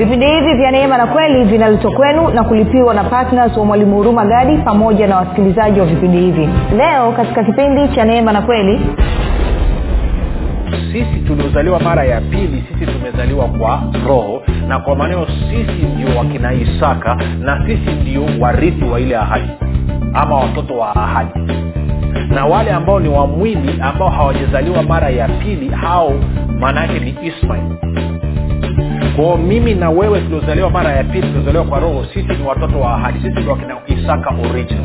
vipindi hivi vya neema na kweli vinaletwa kwenu na kulipiwa na ptns wa mwalimu huruma gadi pamoja na wasikilizaji wa vipindi hivi. Leo katika kipindi cha neema na kweli sisi tuliozaliwa mara ya pili sisi tumezaliwa kwa roho na kwa maneo sisi ndio wakina isaka na sisi ndio warithi wa ile ahadi ama watoto wa ahadi. Na wale ambao ni wa mwili ambao hawajazaliwa mara ya pili hao maana yake ni ismail kwao mimi na wewe tuliozaliwa mara ya pili tuliozaliwa kwa roho sisi ni watoto wa ahadi sisi ni wakina isaka original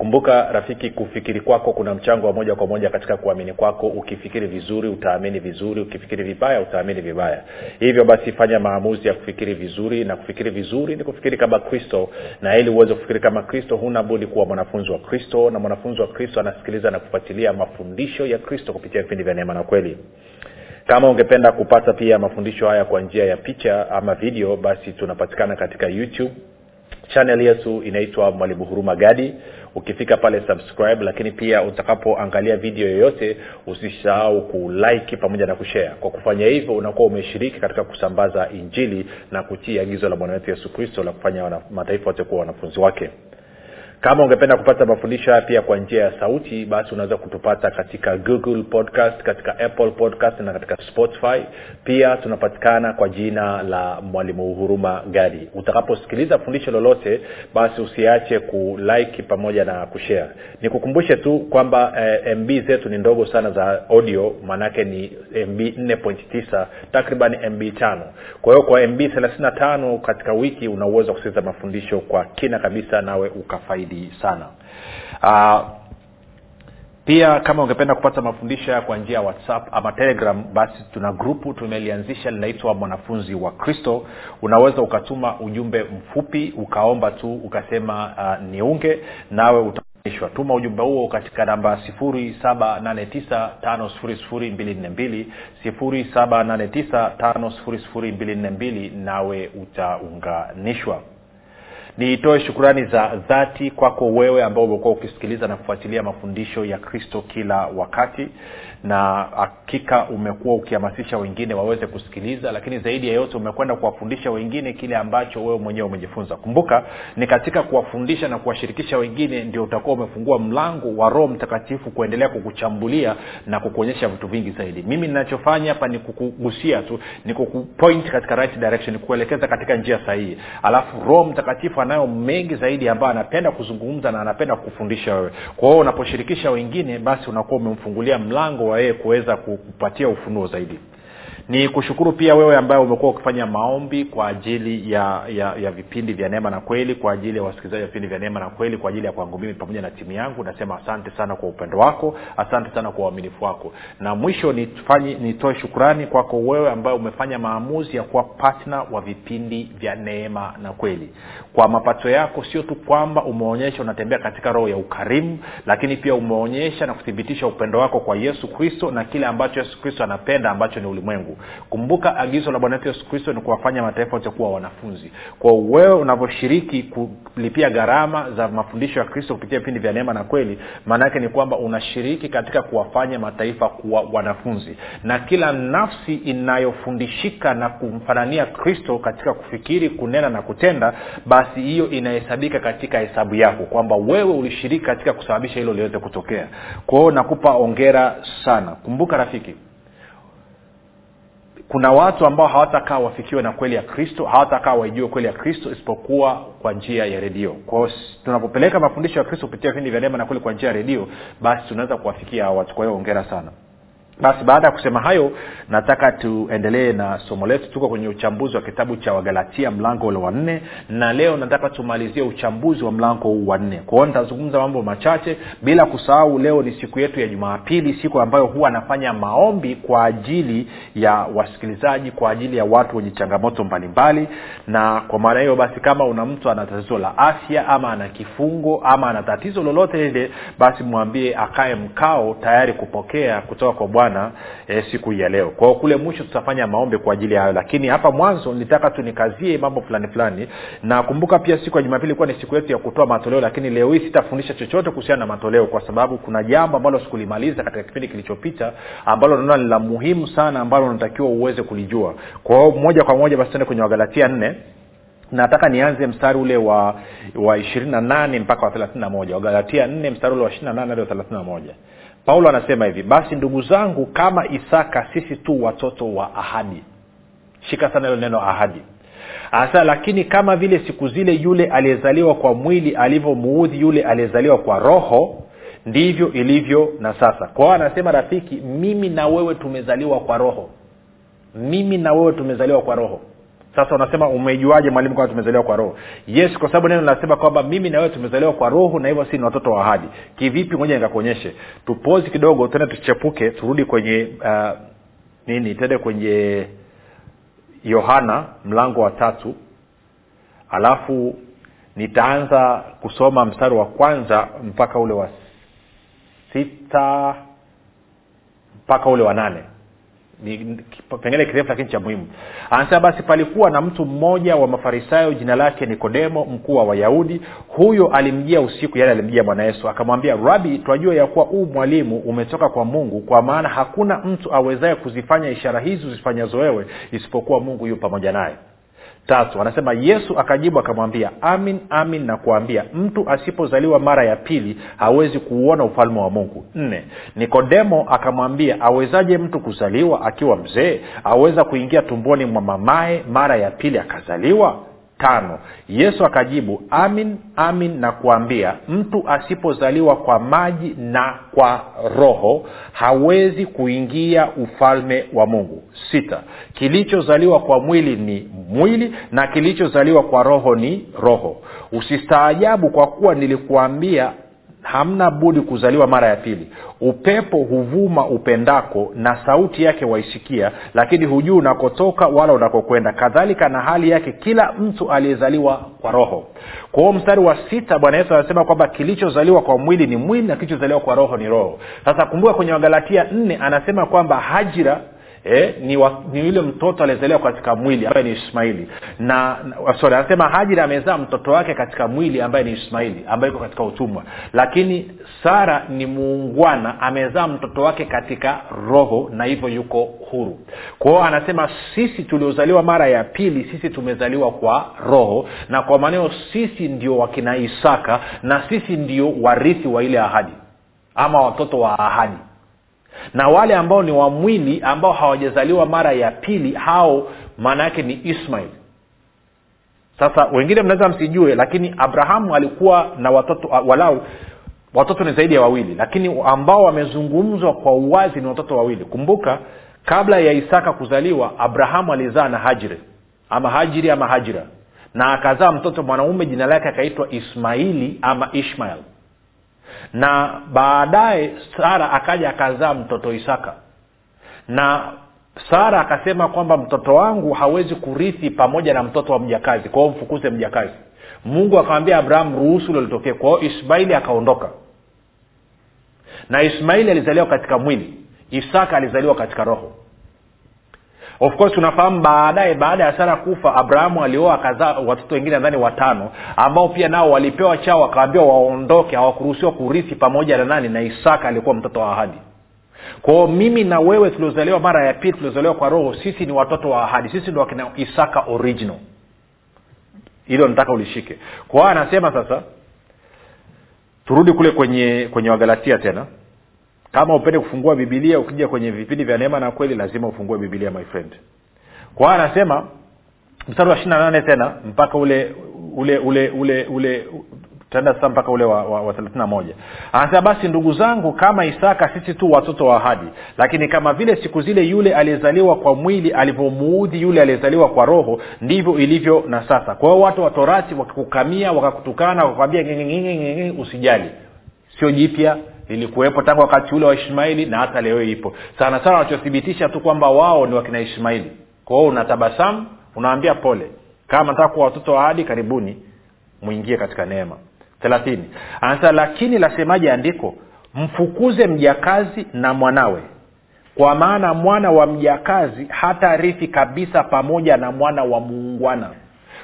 kumbuka rafiki kufikiri kwako kuna mchango wa moja kwa moja katika kuamini kwako. Ukifikiri vizuri utaamini vizuri. Ukifikiri vibaya utaamini vibaya. Hivyo basi fanya maamuzi ya kufikiri vizuri na kufikiri vizuri ni kufikiri kama kristo. Na ili uweze kufikiri kama kristo huna budi kuwa mwanafunzi wa kristo na mwanafunzi wa kristo anasikiliza na kufuatilia mafundisho ya kristo kupitia vipindi vya neema na kweli. Kama ungependa kupata pia mafundisho haya kwa njia ya picha ama video basi tunapatikana katika youtube chanel yetu inaitwa mwalimu huruma gadi. Ukifika pale subscribe lakini pia utakapoangalia video yoyote usisahau kulike pamoja na kushare. Kwa kufanya hivyo unakuwa umeshiriki katika kusambaza injili na kutii agizo la bwana wetu yesu kristo la kufanya mataifa wote kuwa wanafunzi wake kama ungependa kupata mafundisho haya pia kwa njia ya sauti basi unaweza kutupata katika google podcast katika apple podcast na katika spotify. Pia tunapatikana kwa jina la mwalimu huruma gadi. Utakaposikiliza fundisho lolote basi usiache kulike pamoja na kushare. Nikukumbushe tu kwamba eh, mb zetu ni ndogo sana za audio maanaake ni mb 4.9 takriban mb 5 kwa hiyo kwa mb 35 katika wiki una uwezo wa kusikiliza mafundisho kwa kina kabisa nawe ukafaidi zaidi sana. Uh, pia kama ungependa kupata mafundisho haya kwa njia ya whatsapp ama telegram basi tuna grupu tumelianzisha linaitwa mwanafunzi wa kristo. Unaweza ukatuma ujumbe mfupi ukaomba tu ukasema uh, niunge nawe uta tuma ujumbe huo katika namba 7895242 7895242 nawe utaunganishwa niitoe shukurani za dhati kwako wewe ambao umekuwa ukisikiliza na kufuatilia mafundisho ya kristo kila wakati na hakika umekuwa ukihamasisha wengine waweze kusikiliza lakini zaidi ya yote umekwenda kuwafundisha wengine kile ambacho wewe mwenyewe umejifunza. Kumbuka ni katika kuwafundisha na kuwashirikisha wengine ndio utakuwa umefungua mlango wa roho mtakatifu kuendelea kukuchambulia na kukuonyesha vitu vingi zaidi. Mimi ninachofanya hapa ni kukugusia tu ni kukupoint katika right direction kuelekeza katika njia sahihi. Alafu roho mtakatifu anayo mengi zaidi ambayo anapenda kuzungumza na anapenda kufundisha wewe. Kwa hiyo unaposhirikisha wengine basi unakuwa umemfungulia mlango wa yeye kuweza kupatia ufunuo zaidi ni kushukuru pia wewe ambaye umekuwa ukifanya maombi kwa ajili ya, ya ya vipindi vya neema na kweli kwa ajili ya wasikilizaji wa vipindi vya neema na kweli kwa ajili ya kwangu mimi pamoja na timu yangu. Nasema asante sana kwa upendo wako asante sana kwa uaminifu wako. Na mwisho nitoe shukrani kwako wewe ambaye umefanya maamuzi ya kuwa patna wa vipindi vya neema na kweli. Kwa mapato yako sio tu kwamba umeonyesha unatembea katika roho ya ukarimu lakini pia umeonyesha na kuthibitisha upendo wako kwa yesu kristo na kile ambacho yesu kristo anapenda ambacho ni ulimwengu kumbuka agizo la bwana wetu yesu kristo ni kuwafanya mataifa yote kuwa wanafunzi. Kwa wewe unavyoshiriki kulipia gharama za mafundisho ya kristo kupitia vipindi vya neema na kweli maana yake ni kwamba unashiriki katika kuwafanya mataifa kuwa wanafunzi. Na kila nafsi inayofundishika na kumfanania kristo katika kufikiri kunena na kutenda basi hiyo inahesabika katika hesabu yako kwamba wewe ulishiriki katika kusababisha hilo liweze kutokea. Kwa hiyo nakupa ongera sana. Kumbuka rafiki kuna watu ambao hawatakaa wafikiwe na kweli ya kristo hawatakaa waijue kweli ya kristo isipokuwa kwa njia ya redio. Kwao tunapopeleka mafundisho ya kristo kupitia vipindi vya neema na kweli kwa njia ya redio basi tunaweza kuwafikia hawa watu. Kwa hiyo ongera sana basi baada ya kusema hayo nataka tuendelee na somo letu. Tuko kwenye uchambuzi wa kitabu cha wagalatia mlango ule wa nne na leo nataka tumalizie uchambuzi wa mlango huu wa nne. Kwao nitazungumza mambo machache bila kusahau leo ni siku yetu ya jumapili siku ambayo huwa anafanya maombi kwa ajili ya wasikilizaji kwa ajili ya watu wenye changamoto mbalimbali. Na kwa maana hiyo basi kama una mtu ana tatizo la afya ama ana kifungo ama ana tatizo lolote lile basi mwambie akae mkao tayari kupokea kutoka kwa bwana e, siku hii ya leo. Kwao kule mwisho tutafanya maombi kwa ajili ya hayo lakini hapa mwanzo nilitaka tunikazie mambo fulani fulani. Na pia siku ya jumapili ilikuwa ni siku yetu ya kutoa matoleo lakini leo hii sitafundisha chochote kuhusiana na matoleo kwa sababu kuna jambo ambalo sikulimaliza katika kipindi kilichopita ambalo naona ni la muhimu sana ambalo unatakiwa uweze kulijua. Kwao moja kwa moja basi tuende kwenye wagalatia nne. Nataka nianze mstari ule wa wa ishirini na nane mpaka wa thelathini na moja. Wagalatia nne mstari ule wa ishiri na nane hadi wa thelathini na moja paulo anasema hivi basi ndugu zangu kama isaka sisi tu watoto wa ahadi. Shika sana hilo neno ahadi. Asa lakini kama vile siku zile yule aliyezaliwa kwa mwili alivyomuudhi yule aliyezaliwa kwa roho ndivyo ilivyo na sasa. Kwa hiyo anasema rafiki mimi na wewe tumezaliwa kwa roho. Mimi na wewe tumezaliwa kwa roho sasa unasema umejuaje mwalimu kwamba tumezaliwa kwa roho? Yes kwa sababu neno linasema kwamba mimi na wewe tumezaliwa kwa roho na hivyo si ni watoto wa ahadi. Kivipi? Moja nikakuonyeshe. Tupozi kidogo tende tuchepuke turudi kwenye uh, nini? Tende kwenye yohana mlango wa tatu. Alafu nitaanza kusoma mstari wa kwanza mpaka ule wa sita mpaka ule wa nane ni pengine kirefu lakini cha muhimu. Anasema basi palikuwa na mtu mmoja wa mafarisayo jina lake nikodemo mkuu wa wayahudi. Huyo alimjia usiku yani alimjia bwana yesu. Akamwambia rabi twajua ya kuwa huu mwalimu umetoka kwa mungu kwa maana hakuna mtu awezaye kuzifanya ishara hizi uzifanyazo wewe isipokuwa mungu yu pamoja naye tatu. Anasema yesu akajibu akamwambia amin amin na kuambia mtu asipozaliwa mara ya pili hawezi kuuona ufalme wa mungu. Nne. Nikodemo akamwambia awezaje mtu kuzaliwa akiwa mzee? Aweza kuingia tumboni mwa mamaye mara ya pili akazaliwa tano. Yesu akajibu amin amin na kuambia mtu asipozaliwa kwa maji na kwa roho hawezi kuingia ufalme wa mungu. Sita. Kilichozaliwa kwa mwili ni mwili na kilichozaliwa kwa roho ni roho. Usistaajabu kwa kuwa nilikuambia hamna budi kuzaliwa mara ya pili. Upepo huvuma upendako na sauti yake waisikia lakini hujuu unakotoka wala unakokwenda. Kadhalika na hali yake kila mtu aliyezaliwa kwa roho. Kwa huo mstari wa sita bwana yesu anasema kwamba kilichozaliwa kwa mwili ni mwili na kilichozaliwa kwa roho ni roho. Sasa kumbuka kwenye wagalatia nne anasema kwamba hajira eh, ni, wa, ni yule mtoto aliyezaliwa katika mwili ambaye ni ismaili. Na sorry anasema hajiri amezaa mtoto wake katika mwili ambaye ni ismaili ambaye iko katika utumwa. Lakini sara ni muungwana amezaa mtoto wake katika roho na hivyo yuko huru. Kwa hiyo anasema sisi tuliozaliwa mara ya pili sisi tumezaliwa kwa roho. Na kwa maneo sisi ndio wakina isaka na sisi ndio warithi wa ile ahadi. Ama watoto wa ahadi na wale ambao ni wa mwili ambao hawajazaliwa mara ya pili hao maana yake ni ismail. Sasa wengine mnaweza msijue lakini abrahamu alikuwa na watoto walau watoto ni zaidi ya wawili lakini ambao wamezungumzwa kwa uwazi ni watoto wawili. Kumbuka kabla ya isaka kuzaliwa abrahamu alizaa na hajiri ama hajiri ama hajira. Na akazaa mtoto mwanaume jina lake akaitwa ismaili ama ishmael na baadaye sara akaja akazaa mtoto isaka. Na sara akasema kwamba mtoto wangu hawezi kurithi pamoja na mtoto wa mjakazi kwa hiyo mfukuze mjakazi. Mungu akamwambia abrahamu ruhusu ilo kwao ismaili akaondoka. Na ismaili alizaliwa katika mwili. Isaka alizaliwa katika roho of course tunafahamu baadaye baada ya sara kufa abrahamu alioa akazaa watoto wengine nadhani watano ambao pia nao walipewa chao wakawambiwa waondoke hawakuruhusiwa kurithi pamoja na nani na isaka alikuwa mtoto wa ahadi. Kwao mimi na wewe tuliozaliwa mara ya pili tuliozaliwa kwa roho sisi ni watoto wa ahadi. Sisi ndo wakina isaka original. Hilo nataka ulishike. Kwa anasema sasa turudi kule kwenye kwenye wagalatia tena kama upende kufungua bibilia ukija kwenye vipindi vya neema na kweli lazima ufungue bibilia my friend kwa hiyo anasema mstari wa ishiri na nane tena mpaka ule ule ule ule ule tutaenda sasa mpaka ule wa, wa, wa thelathina moja anasema basi ndugu zangu kama isaka sisi tu watoto wa ahadi lakini kama vile siku zile yule aliyezaliwa kwa mwili alivyomuudhi yule aliyezaliwa kwa roho ndivyo ilivyo na sasa kwa hiyo watu wa torati wakikukamia wakakutukana wakakwambia usijali sio jipya lilikuwepo tangu wakati ule wa ishmaili na hata leo ipo. Sana sana wanachothibitisha tu kwamba wao ni wakina ishmaili kwao unatabasamu unawambia pole. Kama nataka watoto wa ahadi karibuni mwingie katika neema. Thelathini. Anasema lakini lasemaje andiko? Mfukuze mjakazi na mwanawe. Kwa maana mwana wa mjakazi hata rithi kabisa pamoja na mwana wa muungwana.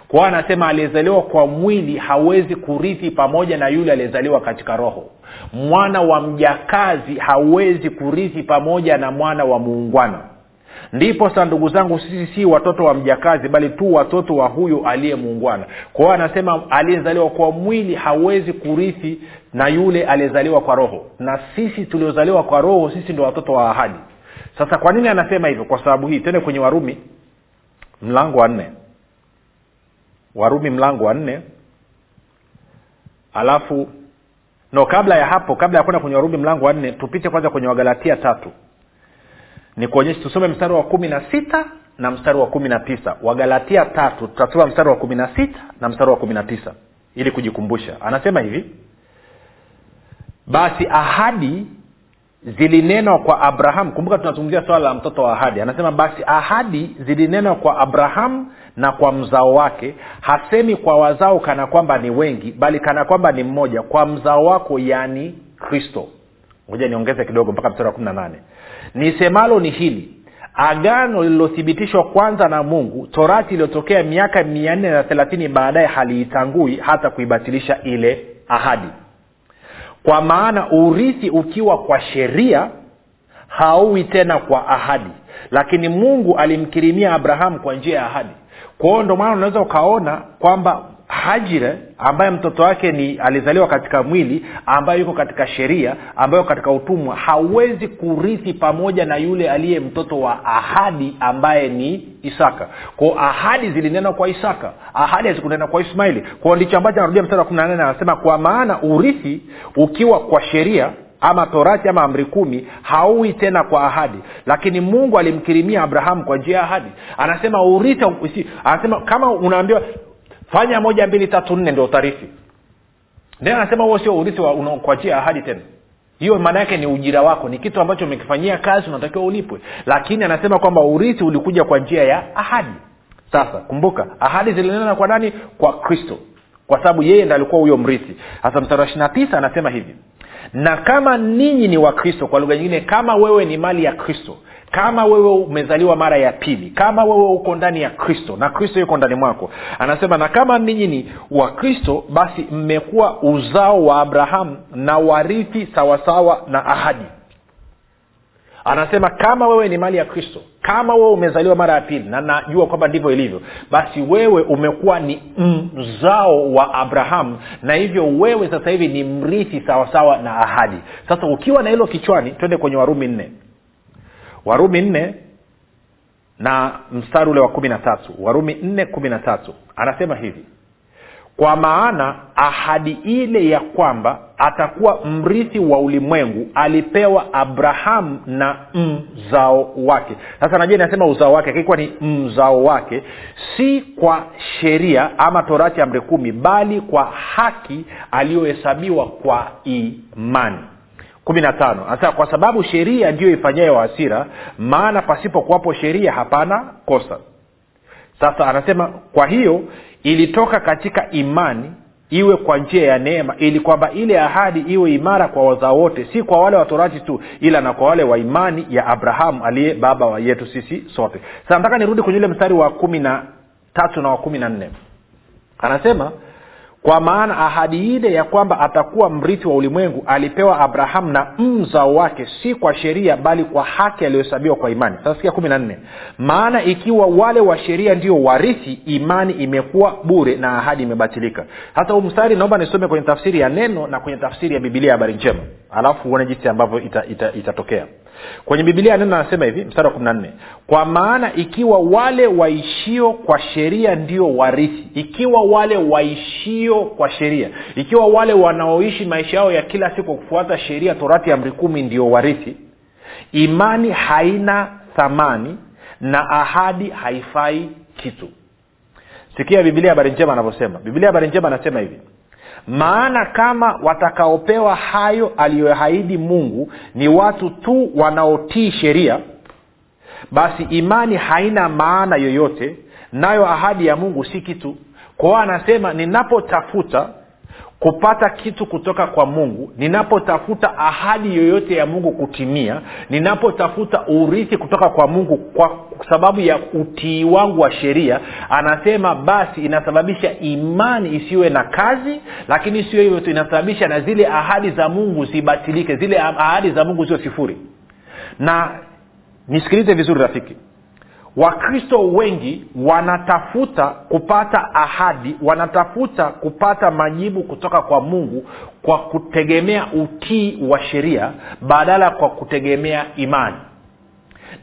Kwa anasema aliyezaliwa kwa mwili hawezi kurithi pamoja na yule aliyezaliwa katika roho mwana wa mjakazi hawezi kurithi pamoja na mwana wa muungwana. Ndipo sa ndugu zangu sisi si watoto wa mjakazi bali tu watoto wa huyu aliye muungwana. Kwa anasema aliyezaliwa kwa mwili hawezi kurithi na yule aliyezaliwa kwa roho. Na sisi tuliozaliwa kwa roho sisi ndio watoto wa ahadi. Sasa kwa nini anasema hivyo? Kwa sababu hii tende kwenye warumi mlango wa nne. Warumi mlango wa nne. Alafu no kabla ya hapo kabla ya kwenda kwenye warumi mlango wa nne tupite kwanza kwenye wagalatia tatu. Nikuonyeshe tusome mstari wa kumi na sita na mstari wa kumi na tisa. Wagalatia tatu tutasoma mstari wa kumi na sita na mstari wa kumi na tisa ili kujikumbusha. Anasema hivi basi ahadi zilinenwa kwa abraham. Kumbuka tunazungumzia swala la mtoto wa ahadi. Anasema basi ahadi zilinenwa kwa abrahamu na kwa mzao wake. Hasemi kwa wazao kana kwamba ni wengi bali kana kwamba ni mmoja. Kwa mzao wako yaani kristo. Moja niongeze kidogo mpaka mstari wa kumi na nane. Nisemalo ni hili. Agano lililothibitishwa kwanza na mungu torati iliyotokea miaka mia nne na thelathini baadaye haliitangui hata kuibatilisha ile ahadi kwa maana urithi ukiwa kwa sheria hauwi tena kwa ahadi. Lakini mungu alimkirimia abrahamu kwa njia ya ahadi. Kwao ndio maana unaweza ukaona kwamba hajire ambaye mtoto wake ni alizaliwa katika mwili ambaye yuko katika sheria ambayo katika utumwa hawezi kurithi pamoja na yule aliye mtoto wa ahadi ambaye ni isaka. Kwao ahadi zilinena kwa isaka ahadi hazikunena kwa ismaili. Kwao ndicho ambacho anarudia mstari wa kumi na anasema kwa maana urithi ukiwa kwa sheria ama torati ama amri kumi hauwi tena kwa ahadi. Lakini mungu alimkirimia abrahamu kwa njia ya ahadi. Anasema urithi anasema kama unaambiwa fanya moja mbili tatu nne ndio utarithi. Then anasema huo sio urithi ya ahadi tena. Hiyo maana yake ni ujira wako ni kitu ambacho umekifanyia kazi unatakiwa ulipwe. Lakini anasema kwamba urithi ulikuja kwa njia ya ahadi. Sasa kumbuka ahadi zilinena kwa nani? Kwa kristo. Kwa sababu yeye ndo alikuwa huyo mrithi. Sasa mstari wa ishirina tisa anasema hivi. Na kama ninyi ni wakristo kwa lugha nyingine kama wewe ni mali ya kristo kama wewe umezaliwa mara ya pili kama wewe uko ndani ya kristo na kristo yuko ndani mwako anasema na kama ninyi ni wakristo basi mmekuwa uzao wa abrahamu na warithi sawasawa na ahadi. Anasema kama wewe ni mali ya kristo kama wewe umezaliwa mara ya pili na najua kwamba ndivyo ilivyo basi wewe umekuwa ni mzao wa abrahamu na hivyo wewe sasa hivi ni mrithi sawasawa na ahadi. Sasa ukiwa na hilo kichwani twende kwenye warumi nne warumi nne na mstari ule wa kumi na tatu. Warumi nne kumi na tatu. Anasema hivi kwa maana ahadi ile ya kwamba atakuwa mrithi wa ulimwengu alipewa abrahamu na mzao wake. Sasa najua inasema uzao wake? Akikuwa ni mzao wake si kwa sheria ama torati amri kumi bali kwa haki aliyohesabiwa kwa imani kumi na tano. Anasema kwa sababu sheria ndiyo ifanyayo hasira maana pasipo kuwapo sheria hapana kosa. Sasa anasema kwa hiyo ilitoka katika imani iwe kwa njia ya neema ili kwamba ile ahadi iwe imara kwa wazao wote si kwa wale watorati tu ila na kwa wale wa imani ya abrahamu aliye baba wa yetu sisi sote. Sasa nataka nirudi kwenye ule mstari wa kumi na tatu na wa kumi na nne. Anasema kwa maana ahadi ile ya kwamba atakuwa mrithi wa ulimwengu alipewa abrahamu na mzao wake si kwa sheria bali kwa haki aliyohesabiwa kwa imani. Sasa kumi na nne. Maana ikiwa wale wa sheria ndio warithi imani imekuwa bure na ahadi imebatilika. Hasa huu mstari naomba nisome kwenye tafsiri ya neno na kwenye tafsiri ya bibilia ya habari njema. Alafu uone jinsi ambavyo itatokea ita, ita kwenye bibilia neno anasema hivi mstari wa kumi na nne kwa maana ikiwa wale waishio kwa sheria ndio warithi ikiwa wale waishio kwa sheria ikiwa wale wanaoishi maisha yao ya kila siku kufuata sheria torati amri kumi ndio warithi imani haina thamani na ahadi haifai kitu. Sikia bibilia habari njema anavyosema. Bibilia habari njema anasema hivi maana kama watakaopewa hayo aliyoahidi mungu ni watu tu wanaotii sheria basi imani haina maana yoyote nayo ahadi ya mungu si kitu. Kwao anasema ninapotafuta kupata kitu kutoka kwa mungu ninapotafuta ahadi yoyote ya mungu kutimia ninapotafuta urithi kutoka kwa mungu kwa sababu ya utii wangu wa sheria anasema basi inasababisha imani isiwe na kazi lakini sio hivyo tu inasababisha na zile ahadi za mungu zibatilike zile ahadi za mungu sio sifuri. Na nisikilize vizuri rafiki wakristo wengi wanatafuta kupata ahadi wanatafuta kupata majibu kutoka kwa mungu kwa kutegemea utii wa sheria badala kwa kutegemea imani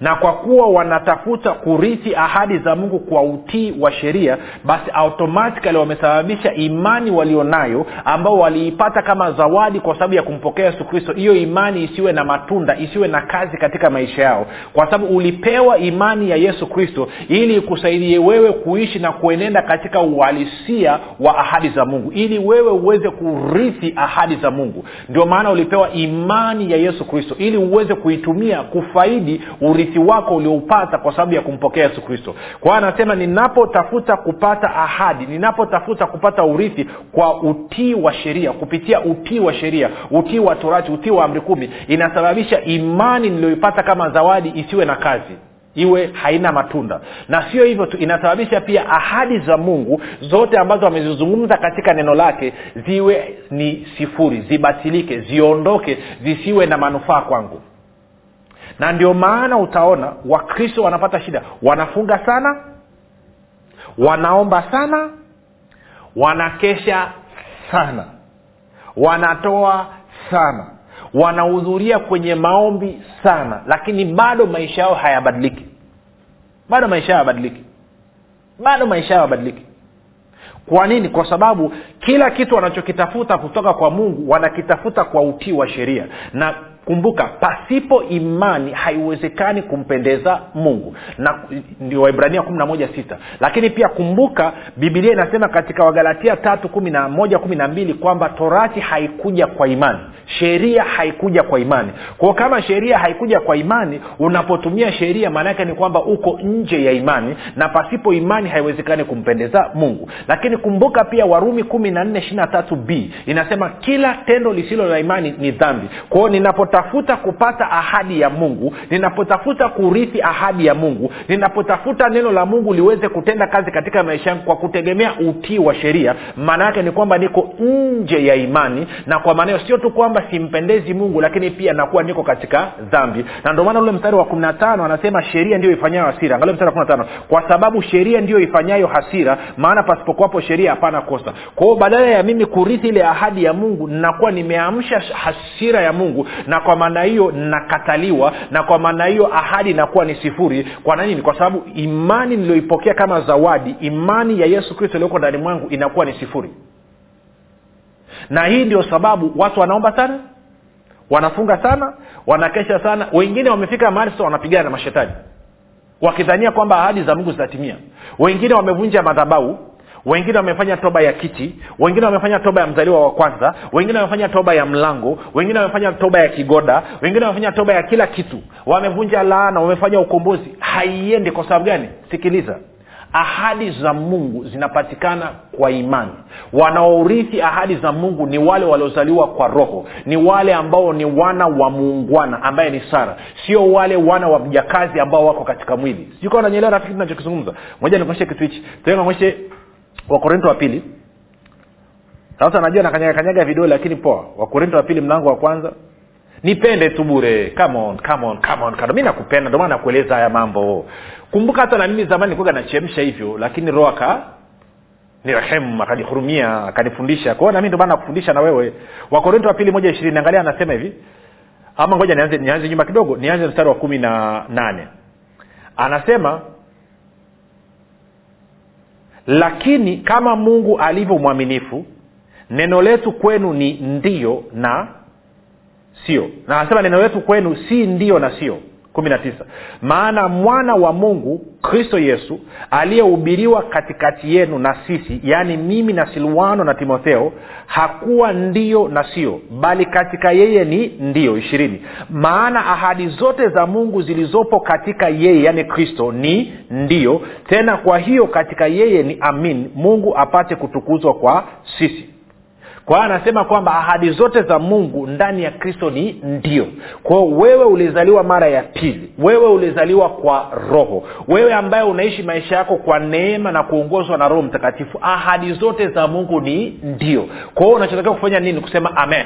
na kwa kuwa wanatafuta kurithi ahadi za mungu kwa utii wa sheria basi automatikali wamesababisha imani walionayo ambao waliipata kama zawadi kwa sababu ya kumpokea yesu kristo. Hiyo imani isiwe na matunda isiwe na kazi katika maisha yao. Kwa sababu ulipewa imani ya yesu kristo ili ikusaidie wewe kuishi na kuenenda katika uhalisia wa ahadi za mungu ili wewe uweze kurithi ahadi za mungu. Ndio maana ulipewa imani ya yesu kristo ili uweze kuitumia kufaidi urithi wako ulioupata kwa sababu ya kumpokea yesu kristo. Kwa anasema ninapotafuta kupata ahadi ninapotafuta kupata urithi kwa utii wa sheria kupitia utii wa sheria utii wa torati utii wa amri kumi inasababisha imani niliyoipata kama zawadi isiwe na kazi iwe haina matunda. Na sio hivyo tu inasababisha pia ahadi za mungu zote ambazo amezizungumza katika neno lake ziwe ni sifuri zibatilike ziondoke zisiwe na manufaa kwangu na ndio maana utaona wakristo wanapata shida. Wanafunga sana wanaomba sana wanakesha sana wanatoa sana wanahudhuria kwenye maombi sana lakini bado maisha yao hayabadiliki. Bado maisha yao hayabadiliki. Bado maisha yao hayabadiliki. Kwa nini? Kwa sababu kila kitu wanachokitafuta kutoka kwa mungu wanakitafuta kwa utii wa sheria. Na kumbuka pasipo imani haiwezekani kumpendeza mungu. Na ndio waibrania kumi na moja sita. Lakini pia kumbuka bibilia inasema katika wagalatia tatu kumi na moja kumi na mbili kwamba torati haikuja kwa imani. Sheria haikuja kwa imani. Kwao kama sheria haikuja kwa imani unapotumia sheria maanaake ni kwamba uko nje ya imani na pasipo imani haiwezekani kumpendeza mungu. Lakini kumbuka pia warumi kumi na nne ishiri na tatu b. Inasema kila tendo lisilo la imani ni dhambi. Kwao ninapotafuta kupata ahadi ya mungu ninapotafuta kurithi ahadi ya mungu ninapotafuta neno la mungu liweze kutenda kazi katika maisha yangu kwa kutegemea utii wa sheria maana yake ni kwamba niko nje ya imani na kwa maana hiyo sio tu kwamba simpendezi mungu lakini pia nakuwa niko katika dhambi. Na ndio maana ule mstari wa kumi na tano anasema sheria ndio ifanyayo hasira. Angalia mstari wa kumi na tano. Kwa sababu sheria ndio ifanyayo hasira maana pasipokuwapo sheria hapana kosa. Kwa hiyo badala ya mimi kurithi ile ahadi ya mungu nakuwa nimeamsha hasira ya mungu na kwa maana hiyo nakataliwa na kwa maana hiyo ahadi inakuwa ni sifuri. Kwa nini? Kwa sababu imani niliyoipokea kama zawadi imani ya yesu kristo iliyoko ndani mwangu inakuwa ni sifuri. Na hii ndio sababu watu wanaomba sana wanafunga sana wanakesha sana. Wengine wamefika mahali sasa wanapigana na mashetani wakidhania kwamba ahadi za mungu zitatimia. Wengine wamevunja madhabau wengine wamefanya toba ya kiti wengine wamefanya toba ya mzaliwa wa kwanza wengine wamefanya toba ya mlango wengine wamefanya toba ya kigoda wengine wamefanya toba ya kila kitu. Wamevunja laana wamefanya ukombozi. Haiendi. Kwa sababu gani? Sikiliza. Ahadi za mungu zinapatikana kwa imani. Wanaorithi ahadi za mungu ni wale waliozaliwa kwa roho. Ni wale ambao ni wana wa muungwana ambaye ni sara. Sio wale wana wa mjakazi ambao wako katika mwili. Sijui nanyelewa rafiki tunachokizungumza moja nikuonyeshe kitu hichi. Tuonyeshe wakorinto wa pili. Sasa najua nakanyagakanyaga vidole lakini poa. Wakorinto wa pili mlango wa kwanza. Nipende tu bure. Come on, come on, come on, mi nakupenda ndomana nakueleza haya mambo. Kumbuka hata na mimi zamani kuga nachemsha hivyo lakini roho aka nirehemu akanihurumia akanifundisha. Kwao nami ndomana nakufundisha na wewe. Wakorinto wa pili moja ishirini angalia anasema hivi. Ama ngoja nianze nianze nyuma kidogo. Nianze mstari wa kumi na nane. Anasema lakini kama mungu alivyo mwaminifu neno letu kwenu ni ndio na sio. Na anasema neno letu kwenu si ndio na sio kumi na tisa. Maana mwana wa mungu kristo yesu aliyehubiriwa katikati yenu na sisi yaani mimi na silwano na timotheo hakuwa ndio na sio bali katika yeye ni ndio ishirini. Maana ahadi zote za mungu zilizopo katika yeye yaani kristo ni ndio. Tena kwa hiyo katika yeye ni amin mungu apate kutukuzwa kwa sisi kwa hiyo anasema kwamba ahadi zote za mungu ndani ya kristo ni ndio. Kwao wewe ulizaliwa mara ya pili wewe ulizaliwa kwa roho wewe ambaye unaishi maisha yako kwa neema na kuongozwa na roho mtakatifu ahadi zote za mungu ni ndio. Kwa hiyo unachotakiwa kufanya nini? Kusema amen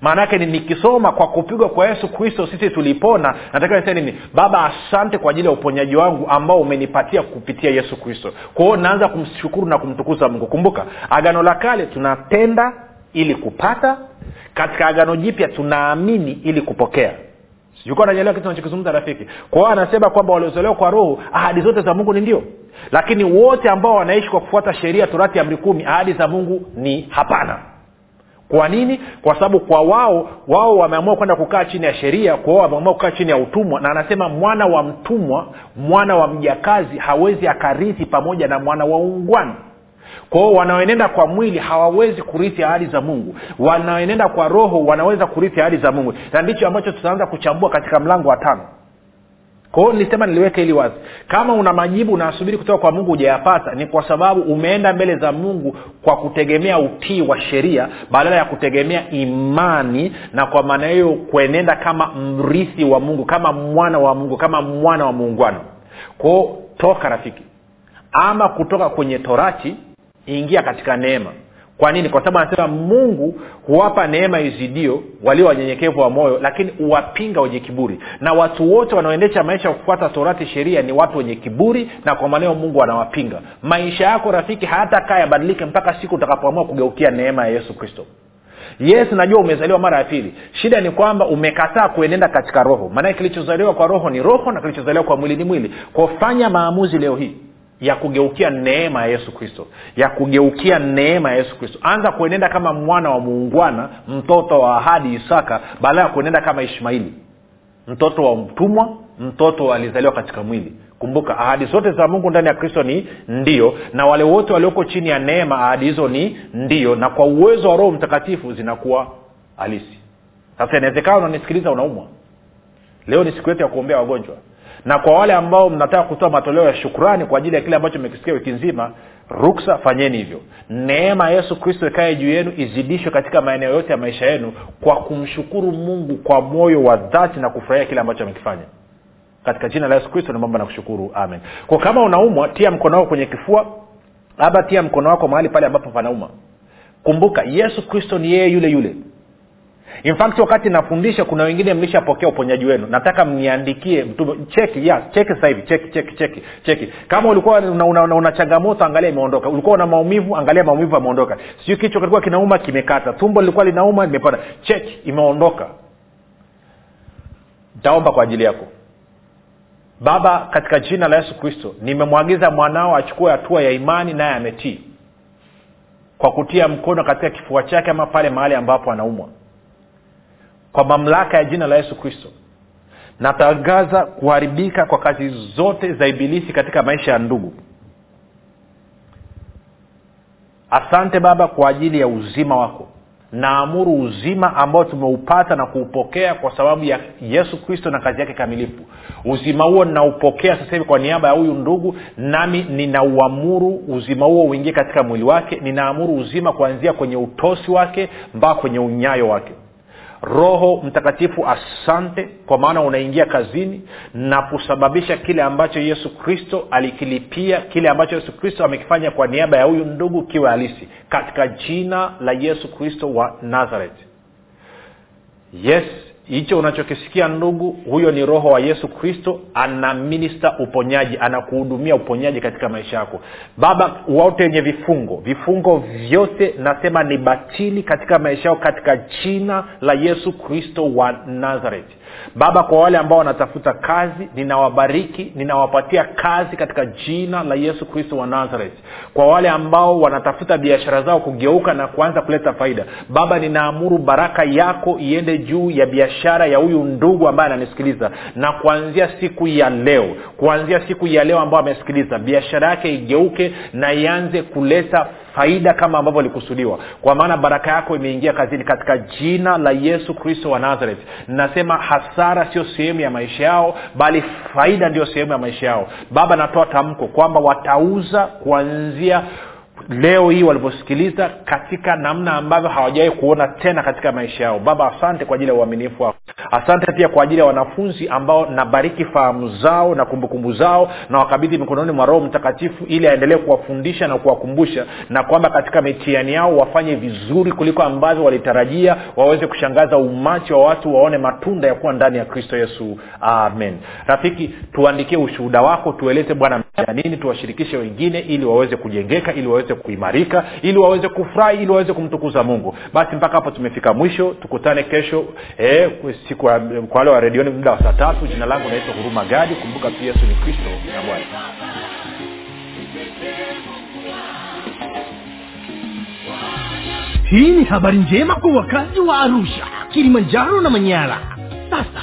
maana yake ni nikisoma kwa kupigwa kwa yesu kristo sisi tulipona. Natakiwa niseme nini? Baba asante kwa ajili ya uponyaji wangu ambao umenipatia kupitia yesu kristo. Kwa naanza kumshukuru na kumtukuza mungu. Kumbuka agano la kale tunatenda ili kupata katika agano jipya tunaamini ili kupokea. Sijukuwa nanyelewa kitu nachokizungumza rafiki. Kwa anasema kwamba waliozolewa kwa roho ahadi zote za mungu ni ndio. Lakini wote ambao wanaishi kwa kufuata sheria torati amri kumi ahadi za mungu ni hapana kwa nini? Kwa sababu kwa wao wao wameamua kwenda kukaa chini ya sheria kwa wao wameamua kukaa chini ya utumwa. Na anasema mwana wa mtumwa mwana wa mjakazi hawezi akarithi pamoja na mwana wa ungwani kwao wanaoenenda kwa mwili hawawezi kurithi ahadi za mungu. Wanaoenenda kwa roho wanaweza kurithi ahadi za mungu. Na ndicho ambacho tutaanza kuchambua katika mlango wa tano kwa hiyo nilisema niliweke hili wazi. Kama una majibu unasubiri kutoka kwa mungu hujayapata ni kwa sababu umeenda mbele za mungu kwa kutegemea utii wa sheria badala ya kutegemea imani na kwa maana hiyo kuenenda kama mrithi wa mungu kama mwana wa mungu kama mwana wa muungano kwao toka rafiki. Ama kutoka kwenye torati ingia katika neema kwa nini? Kwa sababu anasema mungu huwapa neema izidio walio wanyenyekevu wa moyo lakini huwapinga wenye kiburi. Na watu wote wanaoendesha maisha ya kufuata torati sheria ni watu wenye kiburi na kwa maneo mungu anawapinga. Maisha yako rafiki hayatakaa yabadilike mpaka siku utakapoamua kugeukia neema ya yesu kristo. Yes najua umezaliwa mara ya pili. Shida ni kwamba umekataa kuenenda katika roho. Maanake kilichozaliwa kwa roho ni roho na kilichozaliwa kwa mwili ni mwili. Kwafanya maamuzi leo hii ya kugeukia neema ya yesu kristo ya kugeukia neema ya yesu kristo. Anza kuenenda kama mwana wa muungwana mtoto wa ahadi isaka baada ya kuenenda kama ishmaili mtoto wa mtumwa mtoto alizaliwa katika mwili. Kumbuka ahadi zote za mungu ndani ya kristo ni ndio na wale wote walioko chini ya neema ahadi hizo ni ndio na kwa uwezo wa roho mtakatifu zinakuwa halisi. Sasa inawezekana unanisikiliza unaumwa. Leo ni siku yetu ya kuombea wagonjwa na kwa wale ambao mnataka kutoa matoleo ya shukrani kwa ajili ya kile ambacho mmekisikia wiki nzima ruksa fanyeni hivyo. Neema ya yesu kristo ikaye juu yenu izidishwe katika maeneo yote ya maisha yenu kwa kumshukuru mungu kwa moyo wa dhati na kufurahia kile ambacho amekifanya. Katika jina la yesu kristo naomba nakushukuru amen. Kwa kama unaumwa tia mkono wako kwenye kifua. Labda tia mkono wako mahali pale ambapo panauma. Kumbuka yesu kristo ni yeye yule yule in fact wakati nafundisha kuna wengine mlishapokea uponyaji wenu. Nataka mniandikie mtume cheki ya cheki sasa hivi cheki cheki cheki cheki. Kama ulikuwa una, una, una, una changamoto angalia imeondoka. Ulikuwa una maumivu angalia maumivu yameondoka. Sijui kichwa kilikuwa kinauma kimekata. Tumbo lilikuwa linauma limepata cheki imeondoka. Ntaomba kwa ajili yako. Baba katika jina la yesu kristo nimemwagiza mwanao achukue hatua ya imani naye ametii. Kwa kutia mkono katika kifua chake ama pale mahali ambapo anaumwa kwa mamlaka ya jina la yesu kristo. Natangaza kuharibika kwa kazi zote za ibilisi katika maisha ya ndugu. Asante baba kwa ajili ya uzima wako. Naamuru uzima ambao tumeupata na kuupokea kwa sababu ya yesu kristo na kazi yake kamilifu. Uzima huo ninaupokea sasa hivi kwa niaba ya huyu ndugu nami ninauamuru uzima huo uingie katika mwili wake. Ninaamuru uzima kuanzia kwenye utosi wake mpaka kwenye unyayo wake roho mtakatifu asante kwa maana unaingia kazini na kusababisha kile ambacho yesu kristo alikilipia kile ambacho yesu kristo amekifanya kwa niaba ya huyu ndugu kiwe halisi katika jina la yesu kristo wa nazareth. Yes hicho unachokisikia ndugu huyo ni roho wa yesu kristo ana minista uponyaji anakuhudumia uponyaji katika maisha yako. Baba wote wenye vifungo vifungo vyote nasema ni batili katika maisha yao katika jina la yesu kristo wa nazareth. Baba kwa wale ambao wanatafuta kazi ninawabariki ninawapatia kazi katika jina la yesu kristo wa nazareth. Kwa wale ambao wanatafuta biashara zao kugeuka na kuanza kuleta faida baba ninaamuru baraka yako iende juu ya biashara ya huyu ndugu ambaye ananisikiliza. Na kuanzia siku ya leo kuanzia siku ya leo ambao amesikiliza biashara yake igeuke na ianze kuleta faida kama ambavyo ilikusudiwa kwa maana baraka yako imeingia kazini katika jina la yesu kristo wa nazareth. Nasema hasara sio sehemu ya maisha yao bali faida ndio sehemu ya maisha yao. Baba natoa tamko kwamba watauza kuanzia leo hii walivyosikiliza katika namna ambavyo hawajawahi kuona tena katika maisha yao. Baba asante kwa ajili ya uaminifu wako. Asante pia kwa ajili ya wanafunzi ambao nabariki fahamu zao na kumbukumbu zao na wakabidhi mikononi mwa roho mtakatifu ili aendelee kuwafundisha na kuwakumbusha na kwamba katika mitihani yao wafanye vizuri kuliko ambavyo walitarajia waweze kushangaza umati wa watu waone matunda ya kuwa ndani ya kristo yesu. Amen. Rafiki tuandikie ushuhuda wako tueleze bwana nini tuwashirikishe wengine ili waweze kujengeka ili waweze kuimarika ili waweze kufurahi ili waweze kumtukuza mungu. Basi mpaka hapo tumefika mwisho. Tukutane kesho eh, siku kwa wale wa redioni muda wa saa tatu. Jina langu naitwa huruma gadi. Kumbuka tu yesu ni kristo na bwana. Hii ni habari njema kwa wakazi wa arusha kilimanjaro na manyara. Sasa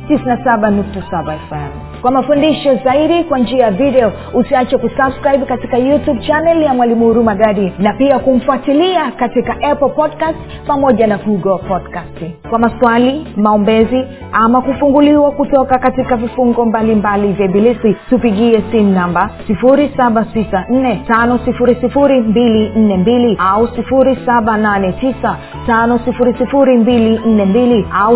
97.7 fm kwa mafundisho zaidi kwa njia ya video usiache kusubscribe katika youtube channel ya mwalimu huruma gadi na pia kumfuatilia katika apple podcast pamoja na google podcast kwa maswali maombezi ama kufunguliwa kutoka katika vifungo mbalimbali vya ibilisi tupigie simu namba 7645242 au 7895242 au